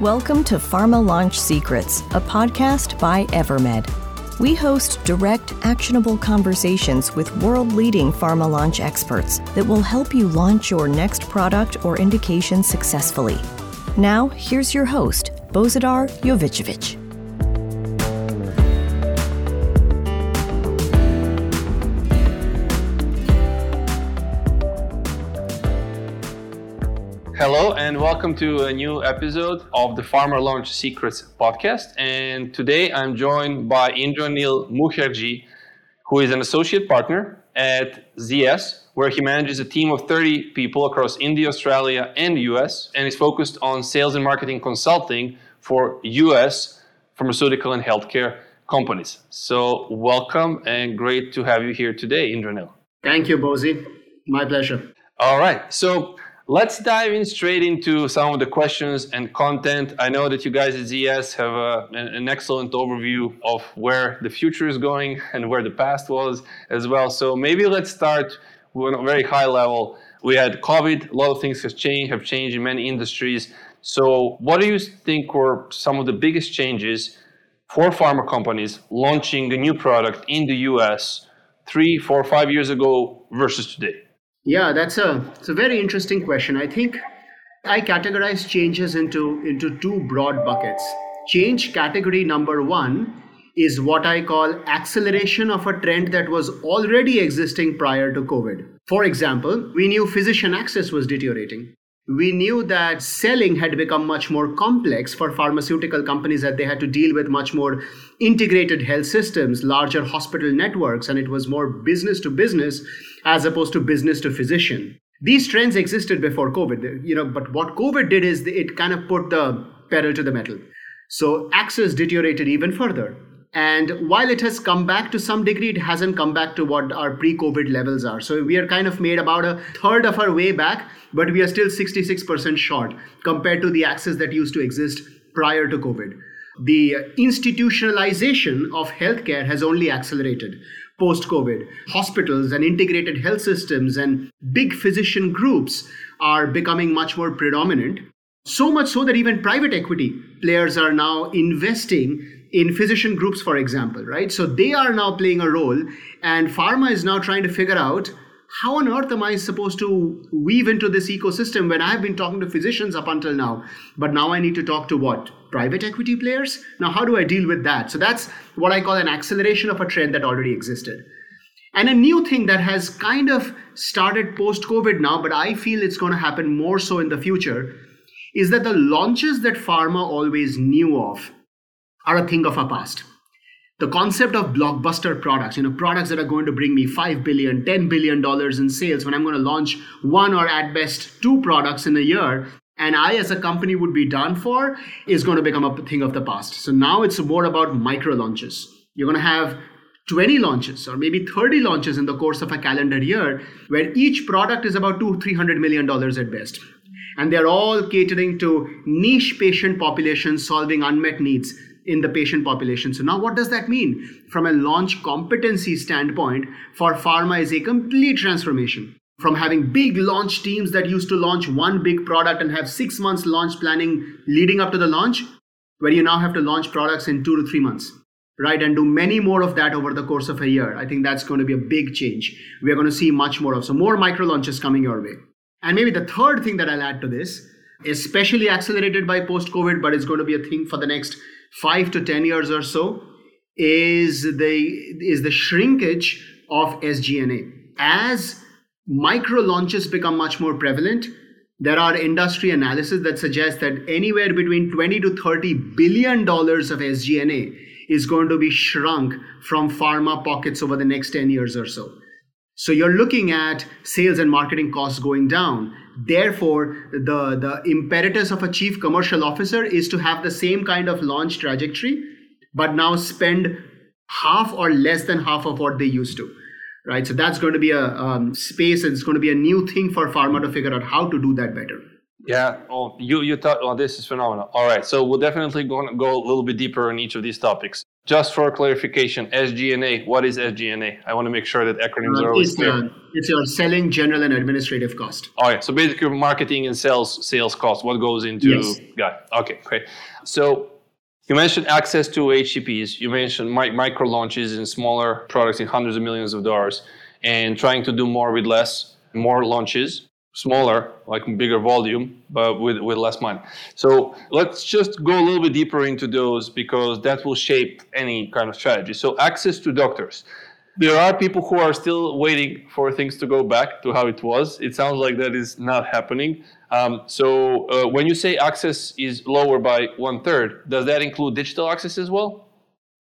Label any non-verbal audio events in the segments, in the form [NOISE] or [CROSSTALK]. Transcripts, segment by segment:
Welcome to Pharma Launch Secrets, a podcast by Evermed. We host direct, actionable conversations with world leading pharma launch experts that will help you launch your next product or indication successfully. Now, here's your host, Bozidar Jovicevic. Hello and welcome to a new episode of the Pharma Launch Secrets podcast. And today I'm joined by Indraneel Mukherjee, who is an associate partner at ZS, where he manages a team of 30 people across India, Australia, and the US, and is focused on sales and marketing consulting for US pharmaceutical and healthcare companies. So, welcome and great to have you here today, Indraneel. Thank you, Bozi. My pleasure. All right. So, Let's dive in straight into some of the questions and content. I know that you guys at ZS have uh, a, an excellent overview of where the future is going and where the past was as well. So maybe let's start with a very high level. We had COVID, a lot of things have changed, have changed in many industries. So what do you think were some of the biggest changes for pharma companies launching a new product in the US three, four, five years ago versus today? Yeah, that's a it's a very interesting question. I think I categorize changes into into two broad buckets. Change category number 1 is what I call acceleration of a trend that was already existing prior to COVID. For example, we knew physician access was deteriorating we knew that selling had become much more complex for pharmaceutical companies that they had to deal with much more integrated health systems larger hospital networks and it was more business to business as opposed to business to physician. These trends existed before covid. You know but what covid did is it kind of put the pedal to the metal. So access deteriorated even further. And while it has come back to some degree, it hasn't come back to what our pre COVID levels are. So we are kind of made about a third of our way back, but we are still 66% short compared to the access that used to exist prior to COVID. The institutionalization of healthcare has only accelerated post COVID. Hospitals and integrated health systems and big physician groups are becoming much more predominant. So much so that even private equity players are now investing in physician groups, for example, right? So they are now playing a role, and pharma is now trying to figure out how on earth am I supposed to weave into this ecosystem when I've been talking to physicians up until now? But now I need to talk to what? Private equity players? Now, how do I deal with that? So that's what I call an acceleration of a trend that already existed. And a new thing that has kind of started post COVID now, but I feel it's going to happen more so in the future, is that the launches that pharma always knew of are a thing of our past. The concept of blockbuster products, you know, products that are going to bring me $5 billion, $10 billion in sales when I'm going to launch one or at best two products in a year, and I as a company would be done for, is going to become a thing of the past. So now it's more about micro launches. You're going to have 20 launches or maybe 30 launches in the course of a calendar year where each product is about two 300 million dollars at best and they're all catering to niche patient populations solving unmet needs in the patient population. So now what does that mean? From a launch competency standpoint, for pharma is a complete transformation. From having big launch teams that used to launch one big product and have six months launch planning leading up to the launch, where you now have to launch products in two to three months, right? And do many more of that over the course of a year. I think that's going to be a big change. We're going to see much more of. So more micro launches coming your way. And maybe the third thing that I'll add to this, especially accelerated by post COVID, but it's going to be a thing for the next five to 10 years or so is the, is the shrinkage of SG&A. As micro launches become much more prevalent, there are industry analysis that suggest that anywhere between 20 to 30 billion dollars of SG&A is going to be shrunk from pharma pockets over the next 10 years or so. So you're looking at sales and marketing costs going down. Therefore, the, the impetus of a chief commercial officer is to have the same kind of launch trajectory, but now spend half or less than half of what they used to. Right. So that's going to be a um, space and it's going to be a new thing for pharma to figure out how to do that better. Yeah, oh, you you thought, oh, this is phenomenal. All right, so we'll definitely go go a little bit deeper on each of these topics. just for clarification, SG&A, what is SG&A? I want to make sure that acronyms uh, are always it's clear. Your, it's your selling, general, and administrative cost. All right. So basically, marketing and sales sales cost. What goes into? Yes. Got it. Okay, great. So you mentioned access to HCPs. You mentioned mi- micro launches in smaller products in hundreds of millions of dollars, and trying to do more with less, more launches smaller, like bigger volume, but with, with less money. So let's just go a little bit deeper into those because that will shape any kind of strategy. So access to doctors. There are people who are still waiting for things to go back to how it was. It sounds like that is not happening. Um, so uh, when you say access is lower by one third, does that include digital access as well?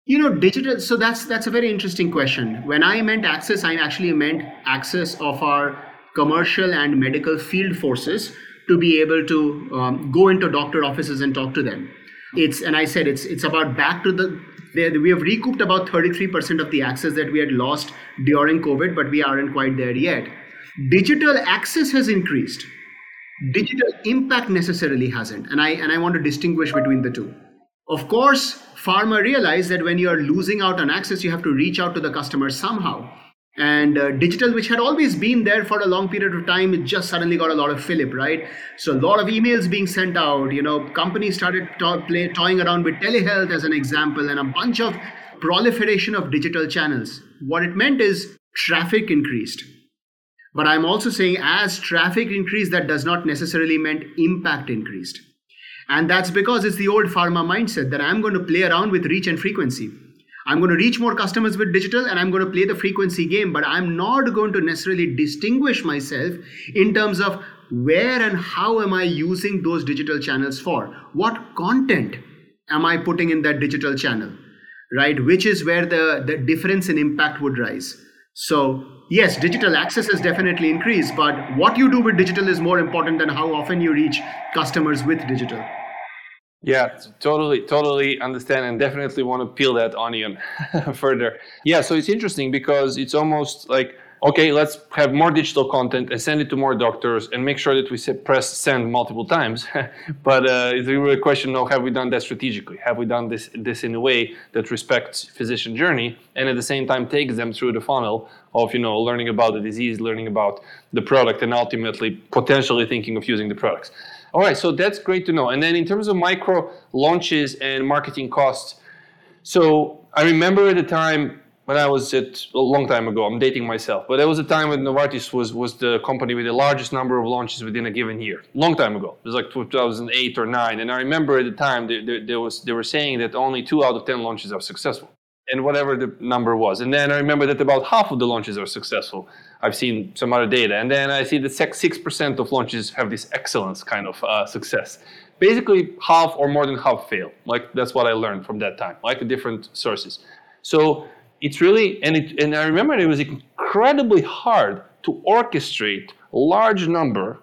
You know, digital. So that's that's a very interesting question. When I meant access, I actually meant access of our commercial and medical field forces to be able to um, go into doctor offices and talk to them. It's and I said it's it's about back to the we have recouped about 33% of the access that we had lost during COVID, but we aren't quite there yet. Digital access has increased. Digital impact necessarily hasn't, and I and I want to distinguish between the two. Of course, pharma realized that when you are losing out on access, you have to reach out to the customer somehow. And uh, digital which had always been there for a long period of time it just suddenly got a lot of fillip right? So a lot of emails being sent out you know companies started to- play, toying around with telehealth as an example and a bunch of proliferation of digital channels. What it meant is traffic increased but i'm also saying as traffic increased that does not necessarily meant impact increased and that's because it's the old pharma mindset that i'm going to play around with reach and frequency I'm going to reach more customers with digital and I'm going to play the frequency game, but I'm not going to necessarily distinguish myself in terms of where and how am I using those digital channels for? What content am I putting in that digital channel? Right? Which is where the, the difference in impact would rise. So, yes, digital access has definitely increased, but what you do with digital is more important than how often you reach customers with digital. Yeah, totally, totally understand and definitely want to peel that onion [LAUGHS] further. Yeah, so it's interesting because it's almost like, okay, let's have more digital content and send it to more doctors and make sure that we press send multiple times. [LAUGHS] but uh, it's really a question of have we done that strategically? Have we done this, this in a way that respects physician journey and at the same time takes them through the funnel of, you know, learning about the disease, learning about the product and ultimately potentially thinking of using the products. All right, so that's great to know. And then in terms of micro launches and marketing costs, so I remember at the time when I was at a long time ago, I'm dating myself, but there was a time when Novartis was was the company with the largest number of launches within a given year. Long time ago, it was like 2008 or nine, and I remember at the time they, they, they was they were saying that only two out of ten launches are successful and whatever the number was. And then I remember that about half of the launches are successful. I've seen some other data. And then I see that 6% of launches have this excellence kind of uh, success. Basically, half or more than half fail. Like, that's what I learned from that time, like different sources. So it's really, and, it, and I remember it was incredibly hard to orchestrate a large number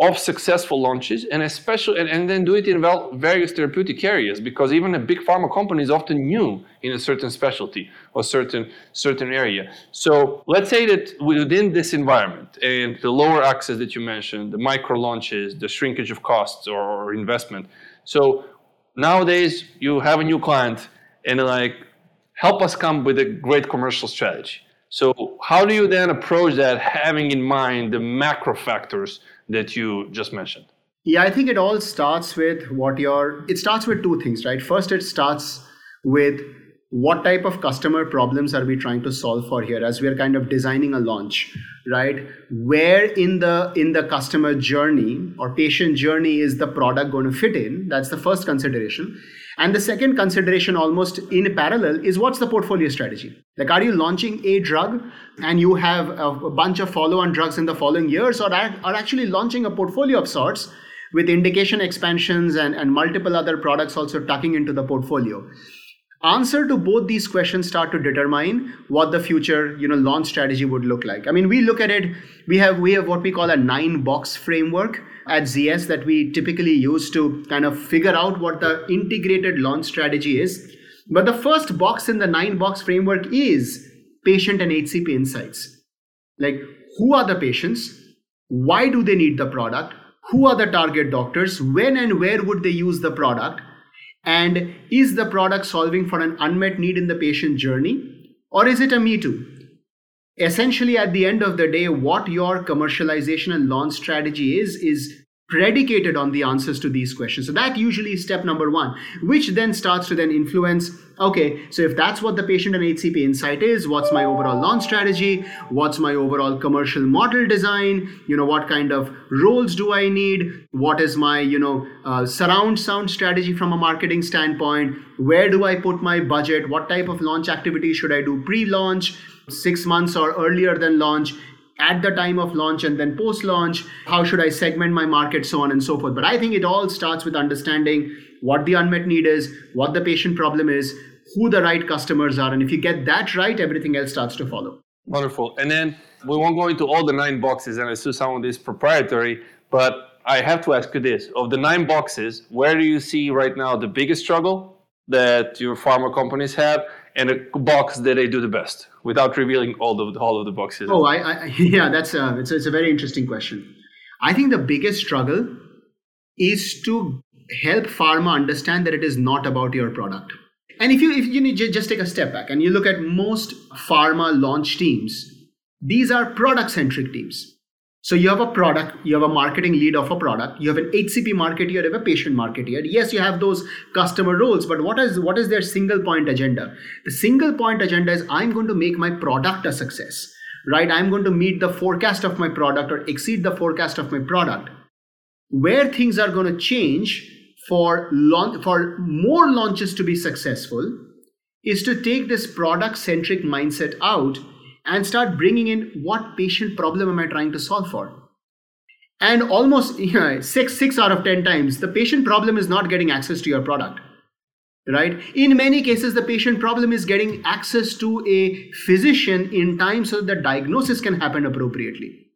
of successful launches and especially and, and then do it in various therapeutic areas because even a big pharma company is often new in a certain specialty or certain certain area. So let's say that within this environment and the lower access that you mentioned the micro launches the shrinkage of costs or, or investment. So nowadays you have a new client and like help us come with a great commercial strategy so how do you then approach that having in mind the macro factors that you just mentioned? Yeah, I think it all starts with what your it starts with two things, right? First it starts with what type of customer problems are we trying to solve for here as we are kind of designing a launch right where in the in the customer journey or patient journey is the product going to fit in that's the first consideration and the second consideration, almost in parallel, is what's the portfolio strategy? Like, are you launching a drug and you have a bunch of follow on drugs in the following years, or are, actually launching a portfolio of sorts with indication expansions and, and multiple other products also tucking into the portfolio? Answer to both these questions start to determine what the future you know launch strategy would look like. I mean we look at it we have we have what we call a nine box framework at zs that we typically use to kind of figure out what the integrated launch strategy is. But the first box in the nine box framework is patient and hcp insights. Like who are the patients? Why do they need the product? Who are the target doctors? When and where would they use the product And is the product solving for an unmet need in the patient journey? Or is it a me too? Essentially, at the end of the day, what your commercialization and launch strategy is, is predicated on the answers to these questions. So that usually is step number one, which then starts to then influence, okay, so if that's what the patient and HCP insight is, what's my overall launch strategy? What's my overall commercial model design? You know, what kind of roles do I need? What is my, you know, uh, surround sound strategy from a marketing standpoint? Where do I put my budget? What type of launch activity should I do pre-launch? Six months or earlier than launch at the time of launch and then post launch how should i segment my market so on and so forth but i think it all starts with understanding what the unmet need is what the patient problem is who the right customers are and if you get that right everything else starts to follow wonderful and then we won't go into all the nine boxes and i assume some of this proprietary but i have to ask you this of the nine boxes where do you see right now the biggest struggle that your pharma companies have and a box that they do the best without revealing all of the, all of the boxes? Oh, I, I [LAUGHS] yeah, that's a, it's, a, it's a very interesting question. I think the biggest struggle is to help pharma understand that it is not about your product. And if you if you need just take a step back and you look at most pharma launch teams, these are product centric teams. So you have a product, you have a marketing lead of a product, you have an HCP marketer, you have a patient marketer. Yes, you have those customer roles, but what is what is their single point agenda? The single point agenda is I'm going to make my product a success, right? I'm going to meet the forecast of my product or exceed the forecast of my product. Where things are going to change for for more launches to be successful is to take this product centric mindset out and start bringing in what patient problem am I trying to solve for. And almost [LAUGHS] you know, six, six out of 10 times, the patient problem is not getting access to your product. Right? In many cases, the patient problem is getting access to a physician in time so that the diagnosis can happen appropriately.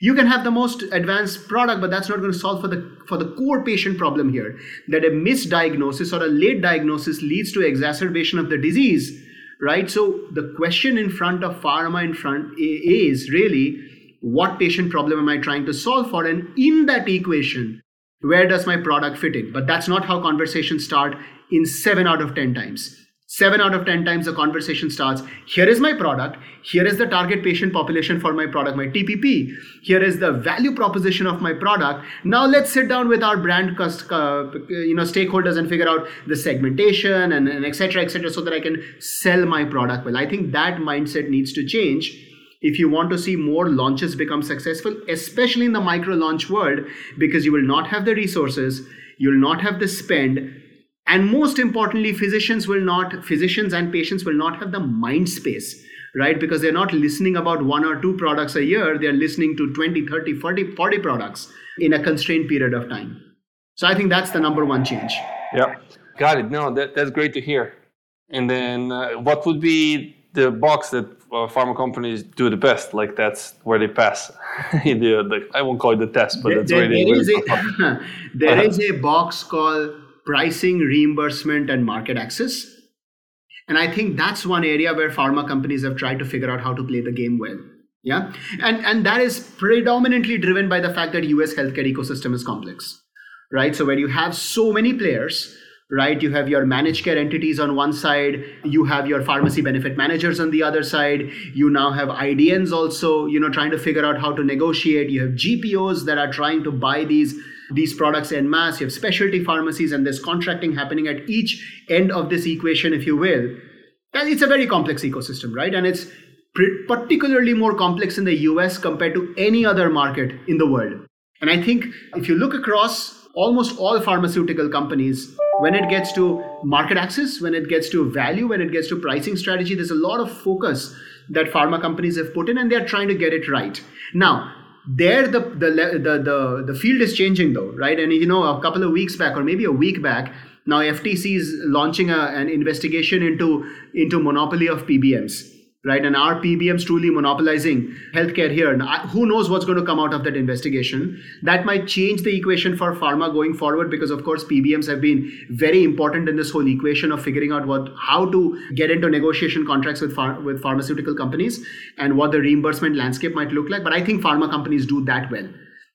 You can have the most advanced product, but that's not going to solve for the for the core patient problem here. That a misdiagnosis or a late diagnosis leads to exacerbation of the disease right? So the question in front of pharma in front is really what patient problem am I trying to solve for? And in that equation, where does my product fit in? But that's not how conversations start in seven out of 10 times. Seven out of 10 times the conversation starts here is my product, here is the target patient population for my product, my TPP, here is the value proposition of my product. Now let's sit down with our brand uh, you know, stakeholders and figure out the segmentation and, and et cetera, et so that I can sell my product well. I think that mindset needs to change if you want to see more launches become successful, especially in the micro launch world, because you will not have the resources, you'll not have the spend and most importantly physicians will not physicians and patients will not have the mind space right? Because they're not listening about one or two products a year. They're listening to 20 30 40 40 products in a constrained period of time. So i think that's the number one change. Yeah got it. No that, that's great to hear. And then uh, what would be the box that uh, pharma companies do the best? Like that's where they pass. [LAUGHS] The, the, i won't call it the test but that's there, where they [LAUGHS] there is a, there is a box called pricing, reimbursement, and market access. And I think that's one area where pharma companies have tried to figure out how to play the game well. Yeah. And, and that is predominantly driven by the fact that US healthcare ecosystem is complex. Right. So where you have so many players, right? You have your managed care entities on one side, you have your pharmacy benefit managers on the other side, you now have IDNs also, you know, trying to figure out how to negotiate. You have GPOs that are trying to buy these these products en masse. You have specialty pharmacies, and there's contracting happening at each end of this equation, if you will. And it's a very complex ecosystem, right? And it's particularly more complex in the US compared to any other market in the world. And I think if you look across almost all pharmaceutical companies, when it gets to market access, when it gets to value, when it gets to pricing strategy, there's a lot of focus that pharma companies have put in and they're trying to get it right. Now, there the, the the the the field is changing though right? And you know a couple of weeks back or maybe a week back now ftc is launching a, an investigation into into monopoly of pbms right? And are PBMs truly monopolizing healthcare here? Who knows what's going to come out of that investigation? That might change the equation for pharma going forward because, of course, PBMs have been very important in this whole equation of figuring out what how to get into negotiation contracts with with pharmaceutical companies and what the reimbursement landscape might look like. But I think pharma companies do that well.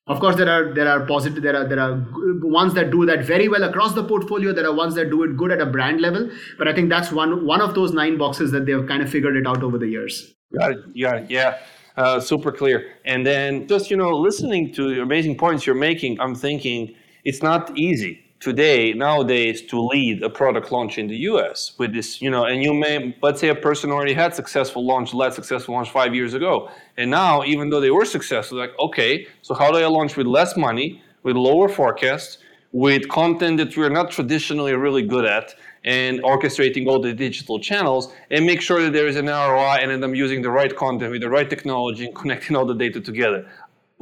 Of course, there are there are positive there are there are ones that do that very well across the portfolio. There are ones that do it good at a brand level. But I think that's one one of those nine boxes that they've kind of figured it out over the years. Got it. Yeah, yeah. Uh, super clear. And then just you know, listening to the amazing points you're making, I'm thinking it's not easy today nowadays to lead a product launch in the US with this, you know, and you may let's say a person already had successful launch, led successful launch five years ago. And now even though they were successful, like, okay, so how do I launch with less money, with lower forecasts, with content that we're not traditionally really good at, and orchestrating all the digital channels and make sure that there is an ROI and that I'm using the right content with the right technology and connecting all the data together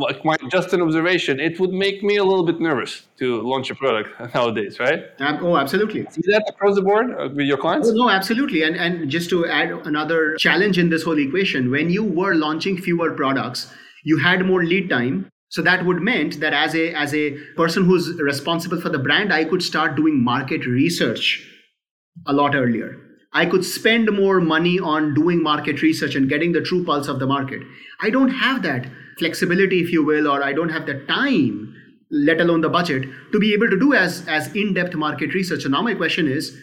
like my just an observation, it would make me a little bit nervous to launch a product [LAUGHS] nowadays, right? Um, oh, absolutely. See that across the board uh, with your clients? Oh, no, absolutely. And and just to add another challenge in this whole equation, when you were launching fewer products, you had more lead time. So that would meant that as a as a person who's responsible for the brand, I could start doing market research a lot earlier. I could spend more money on doing market research and getting the true pulse of the market. I don't have that flexibility, if you will, or I don't have the time, let alone the budget, to be able to do as, as in depth market research. So now my question is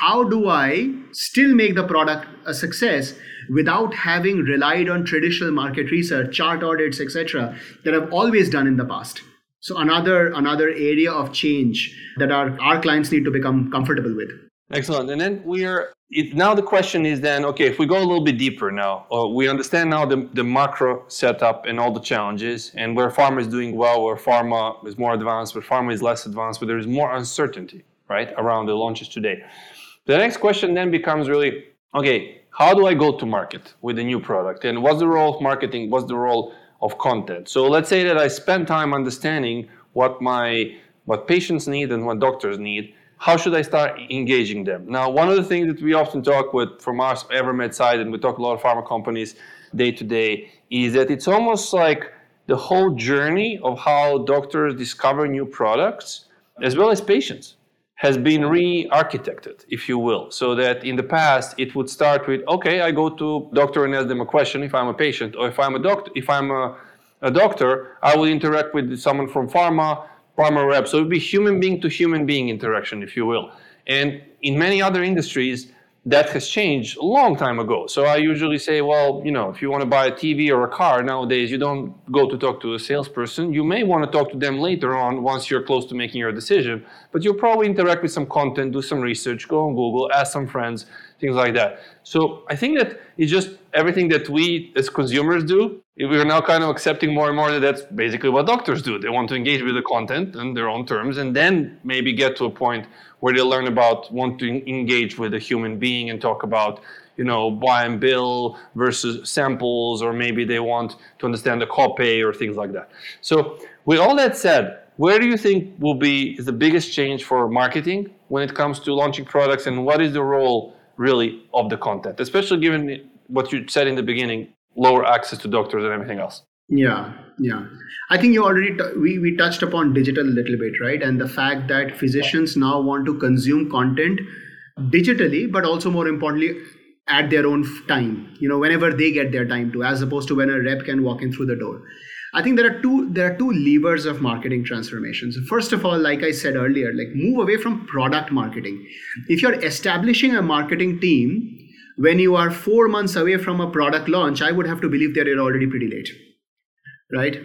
how do I still make the product a success without having relied on traditional market research, chart audits, etc., that I've always done in the past? So another another area of change that our, our clients need to become comfortable with. Excellent. And then we are it, now the question is then okay if we go a little bit deeper now uh, we understand now the, the macro setup and all the challenges and where pharma is doing well where pharma is more advanced where pharma is less advanced where there is more uncertainty right around the launches today. The next question then becomes really okay how do i go to market with a new product? And what's the role of marketing? What's the role of content? So let's say that i spend time understanding what my what patients need and what doctors need how should I start engaging them? Now, one of the things that we often talk with from our Evermed side, and we talk a lot of pharma companies day to day, is that it's almost like the whole journey of how doctors discover new products, as well as patients, has been re-architected, if you will. So that in the past it would start with, okay, I go to doctor and ask them a question if I'm a patient, or if I'm a doctor, if I'm a, a doctor, I will interact with someone from pharma pharma rep. So it would be human being to human being interaction, if you will. And in many other industries, that has changed a long time ago. So I usually say, well, you know, if you want to buy a TV or a car nowadays, you don't go to talk to a salesperson. You may want to talk to them later on once you're close to making your decision, but you'll probably interact with some content, do some research, go on Google, ask some friends, things like that. So I think that it's just everything that we as consumers do. We're now kind of accepting more and more that that's basically what doctors do. They want to engage with the content on their own terms and then maybe get to a point where they learn about want to engage with a human being and talk about you know buy and bill versus samples or maybe they want to understand the copay or things like that so with all that said where do you think will be the biggest change for marketing when it comes to launching products and what is the role really of the content especially given what you said in the beginning lower access to doctors and everything else. Yeah yeah. I think you already t- we, we touched upon digital a little bit right? And the fact that physicians now want to consume content digitally but also more importantly at their own time you know whenever they get their time to as opposed to when a rep can walk in through the door. I think there are two there are two levers of marketing transformations first of all like i said earlier like move away from product marketing. If you're establishing a marketing team when you are 4 months away from a product launch i would have to believe that you're already pretty late right?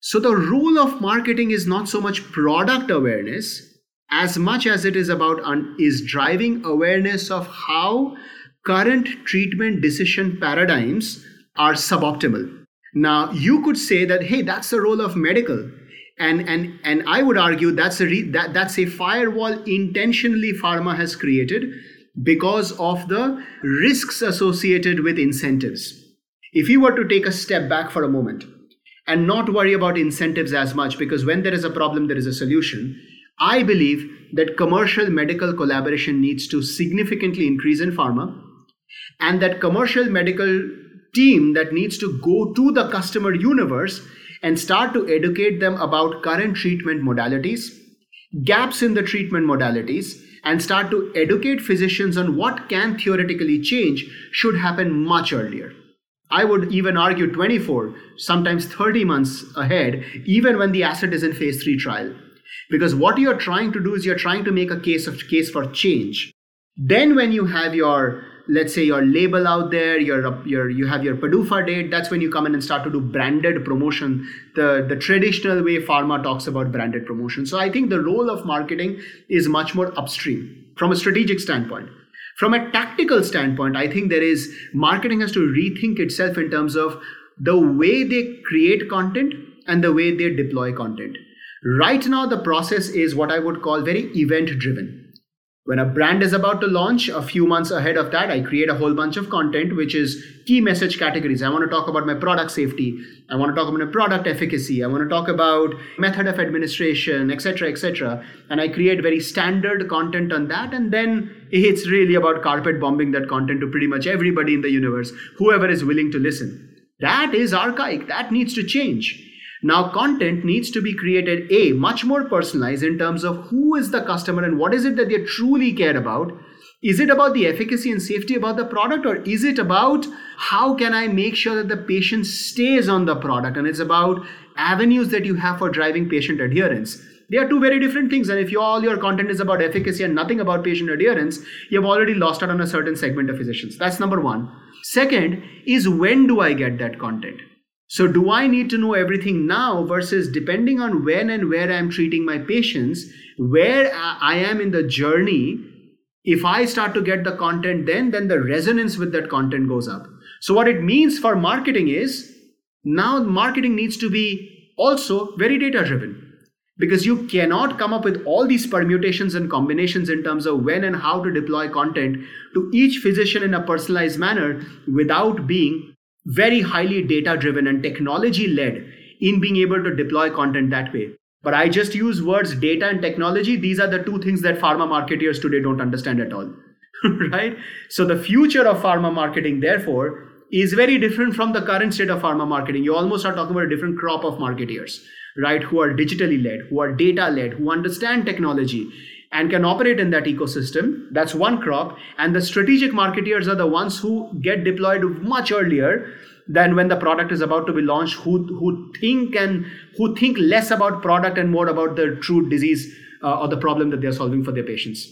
So the role of marketing is not so much product awareness as much as it is about un- is driving awareness of how current treatment decision paradigms are suboptimal. Now you could say that hey that's the role of medical and and and I would argue that's a re- that that's a firewall intentionally pharma has created because of the risks associated with incentives. If you were to take a step back for a moment and not worry about incentives as much because when there is a problem, there is a solution. I believe that commercial medical collaboration needs to significantly increase in pharma, and that commercial medical team that needs to go to the customer universe and start to educate them about current treatment modalities, gaps in the treatment modalities, and start to educate physicians on what can theoretically change should happen much earlier. I would even argue 24, sometimes 30 months ahead, even when the asset is in phase three trial. Because what you're trying to do is you're trying to make a case of case for change. Then when you have your let's say your label out there, your your you have your PDUFA date, that's when you come in and start to do branded promotion, the the traditional way pharma talks about branded promotion. So I think the role of marketing is much more upstream from a strategic standpoint. From a tactical standpoint, I think there is marketing has to rethink itself in terms of the way they create content and the way they deploy content. Right now, the process is what I would call very event driven when a brand is about to launch, a few months ahead of that, I create a whole bunch of content, which is key message categories. I want to talk about my product safety. I want to talk about my product efficacy. I want to talk about method of administration, etc., etc. And I create very standard content on that. And then it's really about carpet bombing that content to pretty much everybody in the universe, whoever is willing to listen. That is archaic. That needs to change. Now, content needs to be created A, much more personalized in terms of who is the customer and what is it that they truly care about. Is it about the efficacy and safety about the product, or is it about how can I make sure that the patient stays on the product? And it's about avenues that you have for driving patient adherence. They are two very different things. And if you, all your content is about efficacy and nothing about patient adherence, you've already lost out on a certain segment of physicians. That's number one. Second is when do I get that content? So, do I need to know everything now versus depending on when and where I'm treating my patients, where I am in the journey? If I start to get the content then, then the resonance with that content goes up. So, what it means for marketing is now marketing needs to be also very data driven because you cannot come up with all these permutations and combinations in terms of when and how to deploy content to each physician in a personalized manner without being very highly data driven and technology led in being able to deploy content that way. But I just use words data and technology. These are the two things that pharma marketeers today don't understand at all. [LAUGHS] right? So the future of pharma marketing, therefore, is very different from the current state of pharma marketing. You almost are talking about a different crop of marketeers, right? Who are digitally led, who are data led, who understand technology and can operate in that ecosystem. That's one crop. And the strategic marketeers are the ones who get deployed much earlier than when the product is about to be launched, who, who think and who think less about product and more about the true disease uh, or the problem that they're solving for their patients.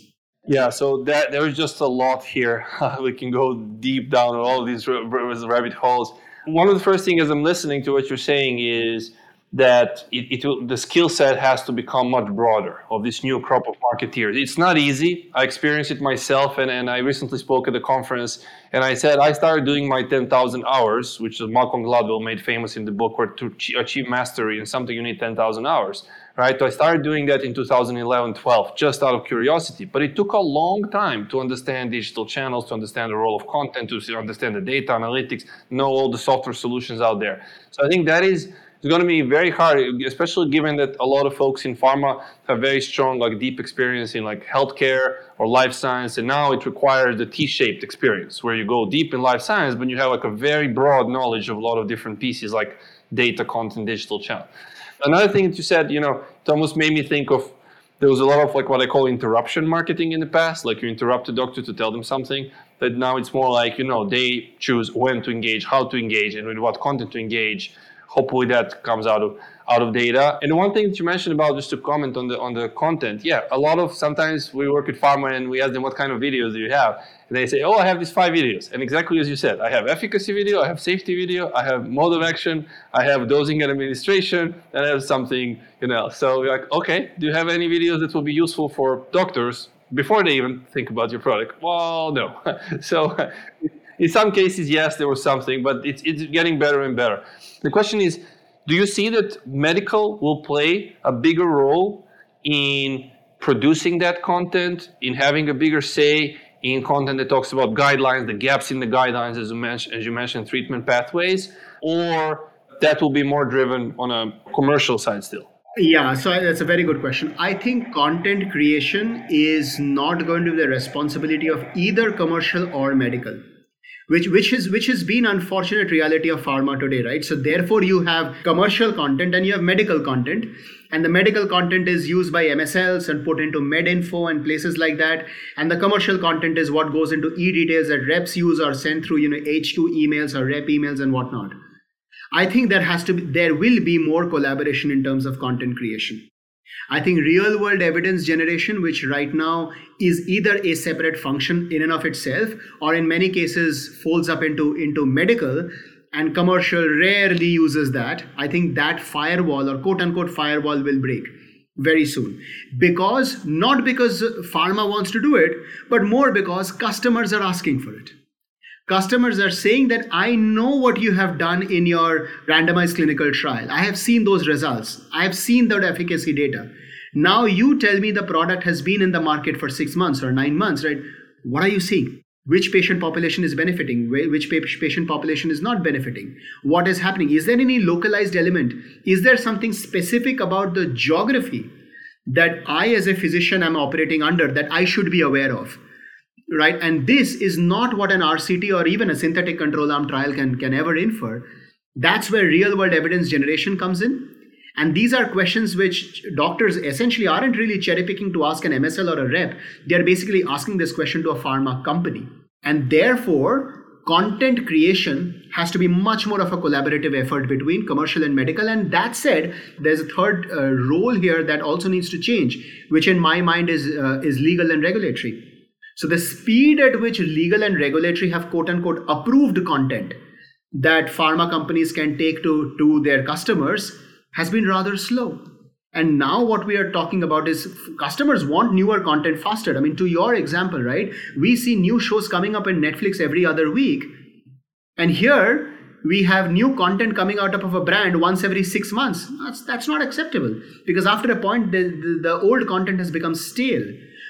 Yeah, so that there's just a lot here. [LAUGHS] we can go deep down all these rabbit holes. One of the first things as I'm listening to what you're saying is that it, it will, the skill set has to become much broader of this new crop of marketeers. It's not easy. I experienced it myself, and, and I recently spoke at a conference, and I said I started doing my 10,000 hours, which Malcolm Gladwell made famous in the book, where to achieve mastery in something you need 10,000 hours, right? So I started doing that in 2011, 12, just out of curiosity. But it took a long time to understand digital channels, to understand the role of content, to understand the data analytics, know all the software solutions out there. So I think that is it's going to be very hard, especially given that a lot of folks in pharma have very strong, like deep experience in like healthcare or life science, and now it requires the T-shaped experience where you go deep in life science, but you have like a very broad knowledge of a lot of different pieces like data, content, digital channel. Another thing that you said, you know, it almost made me think of there was a lot of like what I call interruption marketing in the past, like you interrupt a doctor to tell them something. But now it's more like you know they choose when to engage, how to engage, and with what content to engage hopefully that comes out of out of data. And one thing that you mentioned about just to comment on the on the content, yeah, a lot of sometimes we work with pharma and we ask them what kind of videos do you have, and they say, oh, I have these five videos, and exactly as you said, I have efficacy video, I have safety video, I have mode of action, I have dosing and administration, and I have something you know. So we're like, okay, do you have any videos that will be useful for doctors before they even think about your product? Well, no. [LAUGHS] so in some cases, yes, there was something, but it's, it's getting better and better. The question is, do you see that medical will play a bigger role in producing that content, in having a bigger say in content that talks about guidelines, the gaps in the guidelines, as you mentioned, as you mentioned treatment pathways, or that will be more driven on a commercial side still? Yeah, so that's a very good question. I think content creation is not going to be the responsibility of either commercial or medical which which is which has been unfortunate reality of pharma today right? So therefore you have commercial content and you have medical content. And the medical content is used by msls and put into medinfo and places like that. And the commercial content is what goes into e-details that reps use or sent through you know HQ emails or rep emails and whatnot. I think there has to be there will be more collaboration in terms of content creation I think real world evidence generation, which right now is either a separate function in and of itself, or in many cases folds up into, into medical, and commercial rarely uses that. I think that firewall or quote unquote firewall will break very soon. Because, not because pharma wants to do it, but more because customers are asking for it. Customers are saying that I know what you have done in your randomized clinical trial. I have seen those results. I have seen that efficacy data. Now you tell me the product has been in the market for six months or nine months, right? What are you seeing? Which patient population is benefiting? Which patient population is not benefiting? What is happening? Is there any localized element? Is there something specific about the geography that I, as a physician, am operating under that I should be aware of? Right? And this is not what an RCT or even a synthetic control arm trial can, can ever infer. That's where real world evidence generation comes in. And these are questions which doctors essentially aren't really cherry picking to ask an MSL or a rep. They're basically asking this question to a pharma company. And therefore, content creation has to be much more of a collaborative effort between commercial and medical. And that said, there's a third uh, role here that also needs to change, which in my mind is, uh, is legal and regulatory so the speed at which legal and regulatory have quote unquote approved content that pharma companies can take to, to their customers has been rather slow. And now what we are talking about is customers want newer content faster. I mean, to your example, right? We see new shows coming up in Netflix every other week. And here we have new content coming out of a brand once every six months. That's, that's not acceptable because after a point, the, the, the old content has become stale.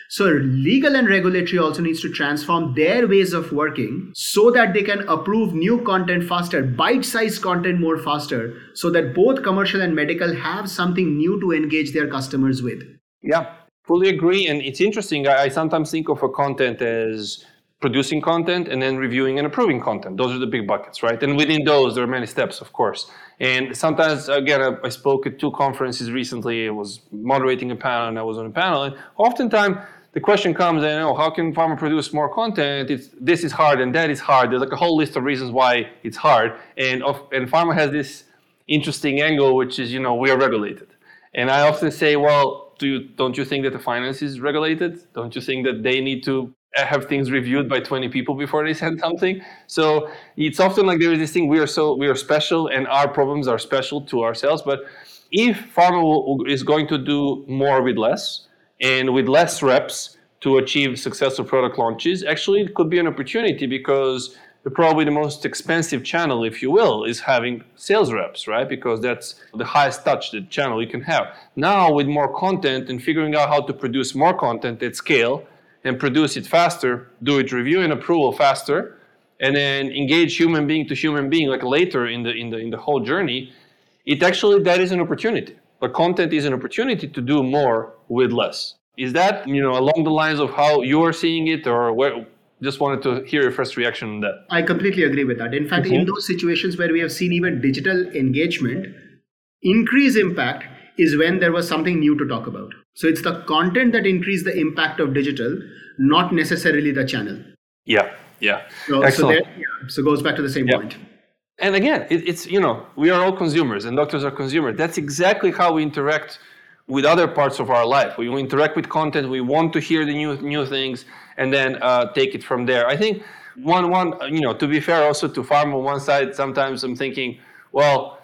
So legal and regulatory also needs to transform their ways of working so that they can approve new content faster, bite-sized content more faster, so that both commercial and medical have something new to engage their customers with. Yeah, fully agree. And it's interesting. I, I sometimes think of a content as producing content and then reviewing and approving content. Those are the big buckets, right? And within those, there are many steps, of course. And sometimes, again, I, I spoke at two conferences recently. I was moderating a panel and I was on a panel. And oftentimes, the question comes, you oh, know, how can pharma produce more content? It's, this is hard and that is hard. There's like a whole list of reasons why it's hard. And, of, and pharma has this interesting angle, which is, you know, we are regulated. And I often say, well, do you, don't you think that the finance is regulated? Don't you think that they need to have things reviewed by 20 people before they send [LAUGHS] something? So it's often like there is this thing, we are so, we are special and our problems are special to ourselves. But if pharma is going to do more with less, and with less reps to achieve successful product launches, actually it could be an opportunity because probably the most expensive channel, if you will, is having sales reps, right? Because that's the highest touch the channel you can have. Now with more content and figuring out how to produce more content at scale and produce it faster, do it review and approval faster, and then engage human being to human being like later in the in the in the whole journey, it actually that is an opportunity but content is an opportunity to do more with less. Is that you know along the lines of how you are seeing it, or where? Just wanted to hear your first reaction on that. I completely agree with that. In fact, mm-hmm. in those situations where we have seen even digital engagement increase impact is when there was something new to talk about. So it's the content that increase the impact of digital, not necessarily the channel. Yeah, yeah. So, Excellent. so, there, yeah, so goes back to the same yep. point and again, it, it's you know we are all consumers, and doctors are consumers. That's exactly how we interact with other parts of our life. We interact with content. We want to hear the new new things, and then uh, take it from there. I think one one you know to be fair also to farm on one side. Sometimes I'm thinking, well,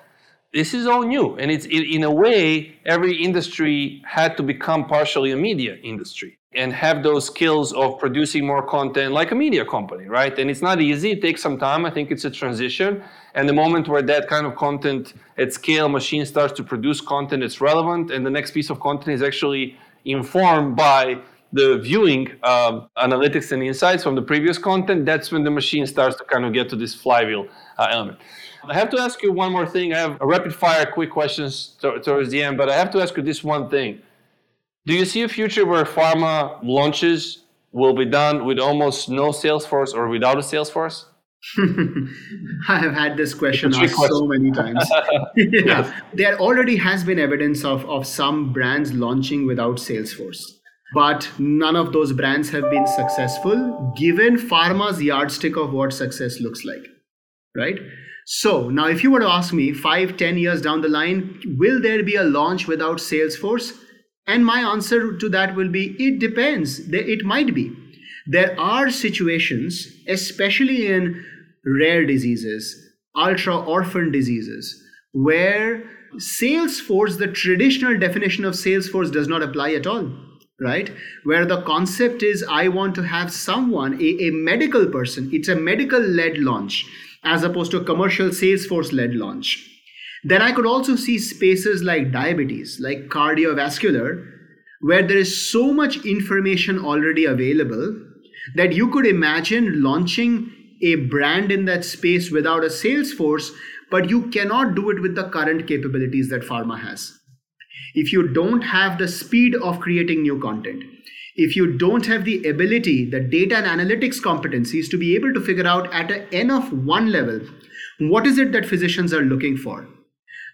this is all new, and it's in a way every industry had to become partially a media industry and have those skills of producing more content like a media company, right? And it's not easy, it takes some time. I think it's a transition. And the moment where that kind of content at scale machine starts to produce content that's relevant, and the next piece of content is actually informed by the viewing um, analytics and insights from the previous content, that's when the machine starts to kind of get to this flywheel uh, element. I have to ask you one more thing. I have a rapid fire quick questions to- towards the end, but I have to ask you this one thing do you see a future where pharma launches will be done with almost no sales force or without a sales force? [LAUGHS] I have had this question asked question. so many times. [LAUGHS] yeah. There already has been evidence of, of some brands launching without sales force. But none of those brands have been successful given pharma's yardstick of what success looks like. Right? So now if you were to ask me five, ten years down the line, will there be a launch without sales force? And my answer to that will be it depends. It might be. There are situations, especially in rare diseases, ultra orphan diseases, where sales force, the traditional definition of sales force, does not apply at all, right? Where the concept is I want to have someone, a, a medical person, it's a medical led launch as opposed to a commercial sales force led launch. Then I could also see spaces like diabetes, like cardiovascular, where there is so much information already available that you could imagine launching a brand in that space without a sales force, but you cannot do it with the current capabilities that pharma has. If you don't have the speed of creating new content, if you don't have the ability, the data and analytics competencies to be able to figure out at an N of one level, what is it that physicians are looking for?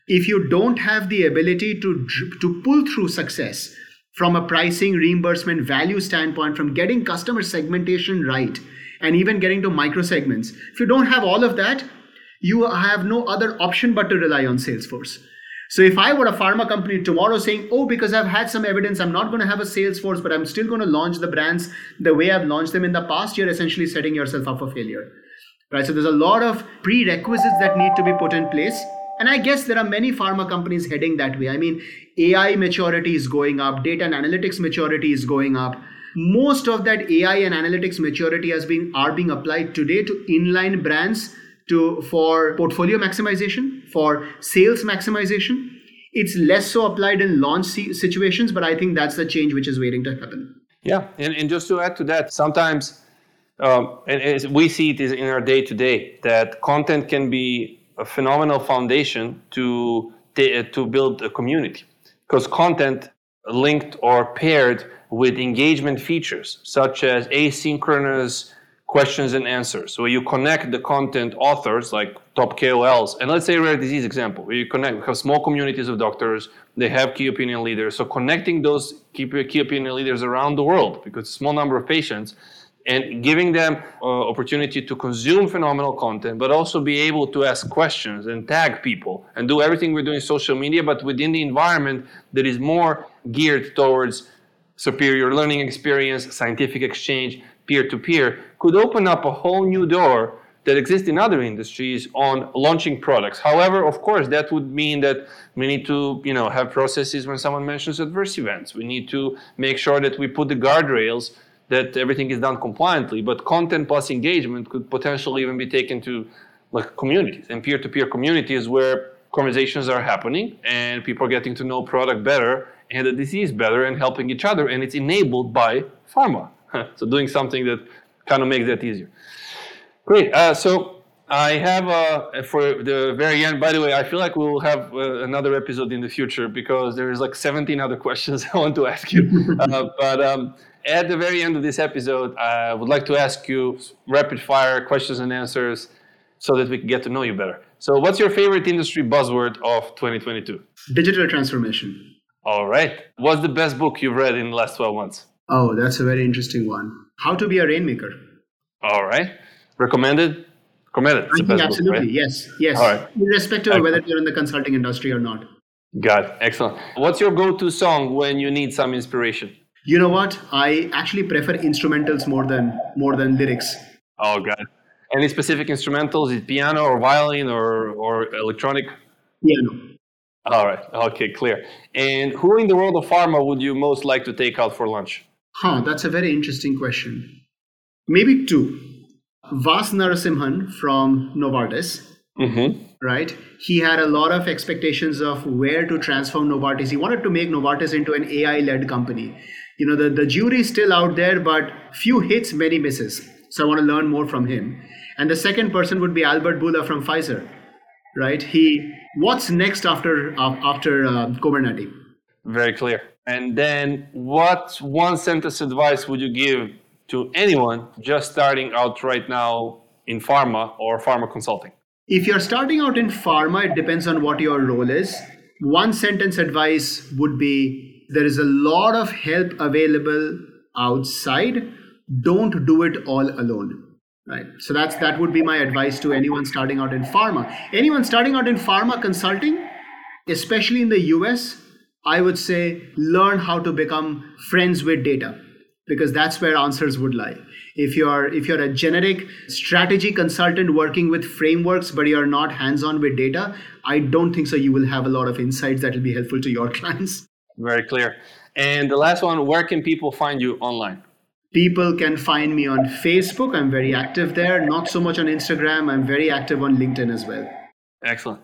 If you don't have the ability to, to pull through success from a pricing, reimbursement, value standpoint, from getting customer segmentation right, and even getting to micro segments, if you don't have all of that, you have no other option but to rely on sales force. So if I were a pharma company tomorrow saying, oh, because I've had some evidence, I'm not going to have a sales force, but I'm still going to launch the brands the way I've launched them in the past, you're essentially setting yourself up for failure. Right. So there's a lot of prerequisites that need to be put in place. And I guess there are many pharma companies heading that way. I mean, AI maturity is going up, data and analytics maturity is going up. Most of that AI and analytics maturity has been are being applied today to inline brands to for portfolio maximization, for sales maximization. It's less so applied in launch situations, but I think that's the change which is waiting to happen. Yeah, and, and just to add to that, sometimes um, and we see it in our day to day that content can be a phenomenal foundation to to build a community because content linked or paired with engagement features such as asynchronous questions and answers, where you connect the content authors like top KOLs, and let's say rare disease example, where you connect, we have small communities of doctors, they have key opinion leaders. So connecting those key, key opinion leaders around the world, because small number of patients, and giving them uh, opportunity to consume phenomenal content, but also be able to ask questions and tag people and do everything we're doing in social media, but within the environment that is more geared towards superior learning experience, scientific exchange, peer to peer, could open up a whole new door that exists in other industries on launching products. However, of course, that would mean that we need to, you know, have processes when someone mentions adverse events. We need to make sure that we put the guardrails that everything is done compliantly. But content plus engagement could potentially even be taken to like communities and peer-to-peer communities where conversations are happening and people are getting to know product better and the disease better and helping each other and it's enabled by pharma [LAUGHS] so doing something that kind of makes that easier. Great. Uh, so I have uh, for the very end. By the way, I feel like we'll have uh, another episode in the future because there's like 17 other [LAUGHS] questions I want to ask you. [LAUGHS] Uh, but um, at the very end of this episode, I would like to ask you rapid fire questions and answers so that we can get to know you better. So, what's your favorite industry buzzword of 2022? Digital transformation. All right. What's the best book you've read in the last 12 months? Oh, that's a very interesting one. How to be a rainmaker. All right. Recommended? Recommended. I think absolutely. Book, right? Yes. Yes. All right. Irrespective of whether you're in the consulting industry or not. Got it. Excellent. What's your go-to song when you need some inspiration? You know what? I actually prefer instrumentals more than more than lyrics. Oh God. Any specific instrumentals? Is piano or violin or or electronic? Piano. All right. Okay, clear. And who in the world of pharma would you most like to take out for lunch? Huh, that's a very interesting question. Maybe two. Vas Narasimhan from Novartis. Mm-hmm. Right? He had a lot of expectations of where to transform Novartis. He wanted to make Novartis into an AI led company. You know, the, the jury is still out there, but few hits, many misses. So I want to learn more from him. And the second person would be Albert Bourla from Pfizer. Right? He what's next after after uh, Comirnaty? Very clear. And then, what one sentence advice would you give to anyone just starting out right now in pharma or pharma consulting? If you're starting out in pharma, it depends on what your role is. One sentence advice would be there is a lot of help available outside. Don't do it all alone. Right. So that's that would be my advice to anyone starting out in pharma. Anyone starting out in pharma consulting, especially in the US, I would say learn how to become friends with data because that's where answers would lie. If you're if you're a generic strategy consultant working with frameworks but you're not hands on with data i don't think so you will have a lot of insights that will be helpful to your [LAUGHS] clients. Very clear. And the last one where can people find you online? People can find me on facebook. I'm very active there. Not so much on instagram. I'm very active on linkedin as well. Excellent.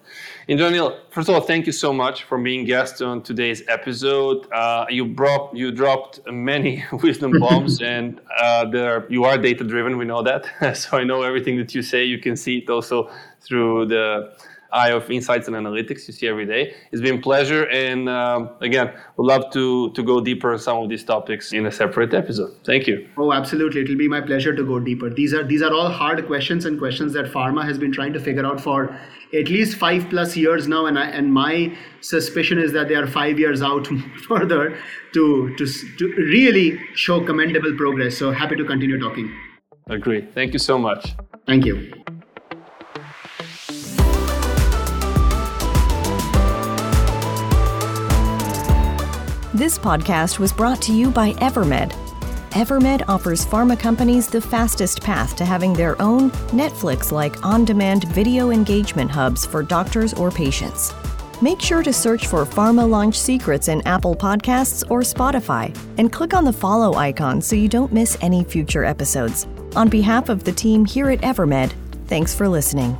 Indraneel, first of all, thank you so much for being guest on today's episode. Uh, you brought, you dropped many [LAUGHS] wisdom [LAUGHS] bombs, and uh, there you are data driven. We know that, [LAUGHS] so I know everything that you say. You can see it also through the eye of insights and analytics you see every day. It's been a pleasure, and um, again, we'd love to to go deeper on some of these topics in a separate episode. Thank you. Oh, absolutely! It'll be my pleasure to go deeper. These are these are all hard questions and questions that pharma has been trying to figure out for at least five plus years now, and I, and my suspicion is that they are five years out [LAUGHS] further to to to really show commendable progress. So happy to continue talking. Agree. Thank you so much. Thank you. This podcast was brought to you by Evermed. Evermed offers pharma companies the fastest path to having their own Netflix like on demand video engagement hubs for doctors or patients. Make sure to search for Pharma Launch Secrets in Apple Podcasts or Spotify and click on the follow icon so you don't miss any future episodes. On behalf of the team here at Evermed, thanks for listening.